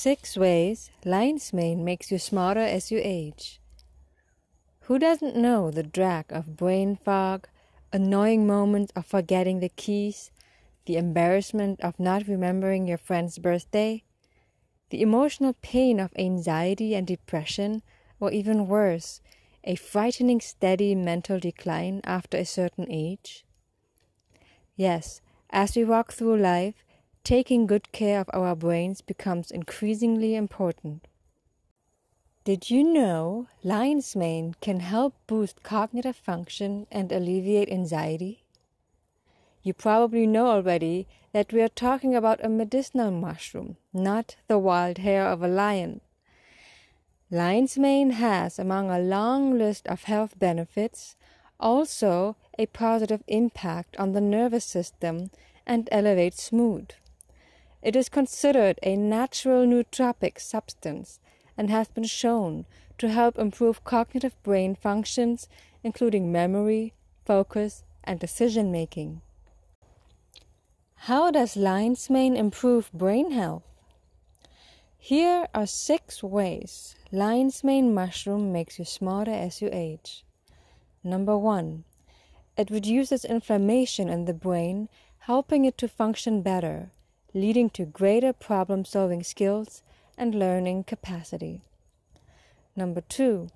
Six ways lion's mane makes you smarter as you age. Who doesn't know the drag of brain fog, annoying moments of forgetting the keys, the embarrassment of not remembering your friend's birthday, the emotional pain of anxiety and depression, or even worse, a frightening steady mental decline after a certain age? Yes, as we walk through life, taking good care of our brains becomes increasingly important. Did you know lion's mane can help boost cognitive function and alleviate anxiety? You probably know already that we are talking about a medicinal mushroom, not the wild hair of a lion. Lion's mane has, among a long list of health benefits, also a positive impact on the nervous system and elevates mood. It is considered a natural nootropic substance and has been shown to help improve cognitive brain functions, including memory, focus, and decision making. How does lion's mane improve brain health? Here are six ways lion's mane mushroom makes you smarter as you age. Number one, it reduces inflammation in the brain, helping it to function better leading to greater problem solving skills and learning capacity. Number two,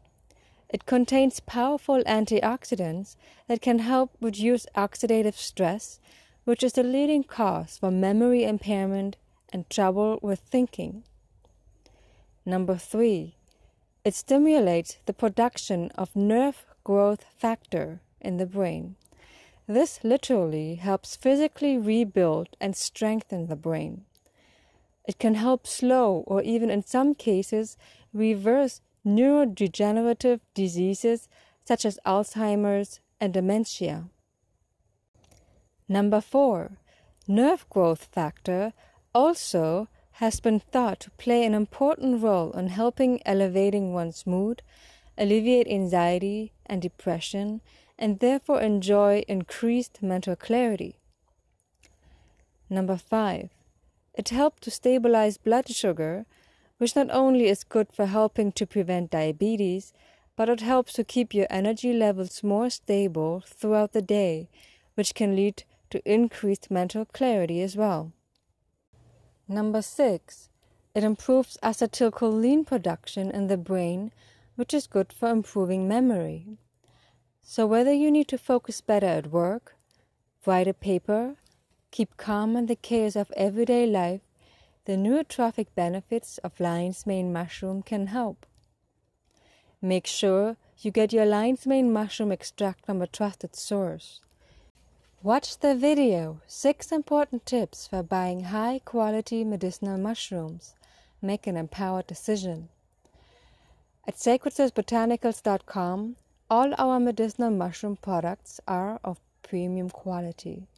it contains powerful antioxidants that can help reduce oxidative stress, which is the leading cause for memory impairment and trouble with thinking. Number three, it stimulates the production of nerve growth factor in the brain. This literally helps physically rebuild and strengthen the brain. It can help slow or even in some cases reverse neurodegenerative diseases such as Alzheimer's and dementia. Number four, nerve growth factor also has been thought to play an important role in helping elevating one's mood, alleviate anxiety and depression, and therefore enjoy increased mental clarity. Number five, it helps to stabilize blood sugar, which not only is good for helping to prevent diabetes, but it helps to keep your energy levels more stable throughout the day, which can lead to increased mental clarity as well. Number six, it improves acetylcholine production in the brain, which is good for improving memory. So, whether you need to focus better at work, write a paper, keep calm in the chaos of everyday life, the neurotrophic benefits of lion's mane mushroom can help. Make sure you get your lion's mane mushroom extract from a trusted source. Watch the video 6 important tips for buying high quality medicinal mushrooms. Make an empowered decision. At sacredsourcebotanicals.com, all our medicinal mushroom products are of premium quality.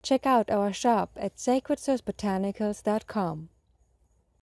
Check out our shop at sacredsourcebotanicals.com.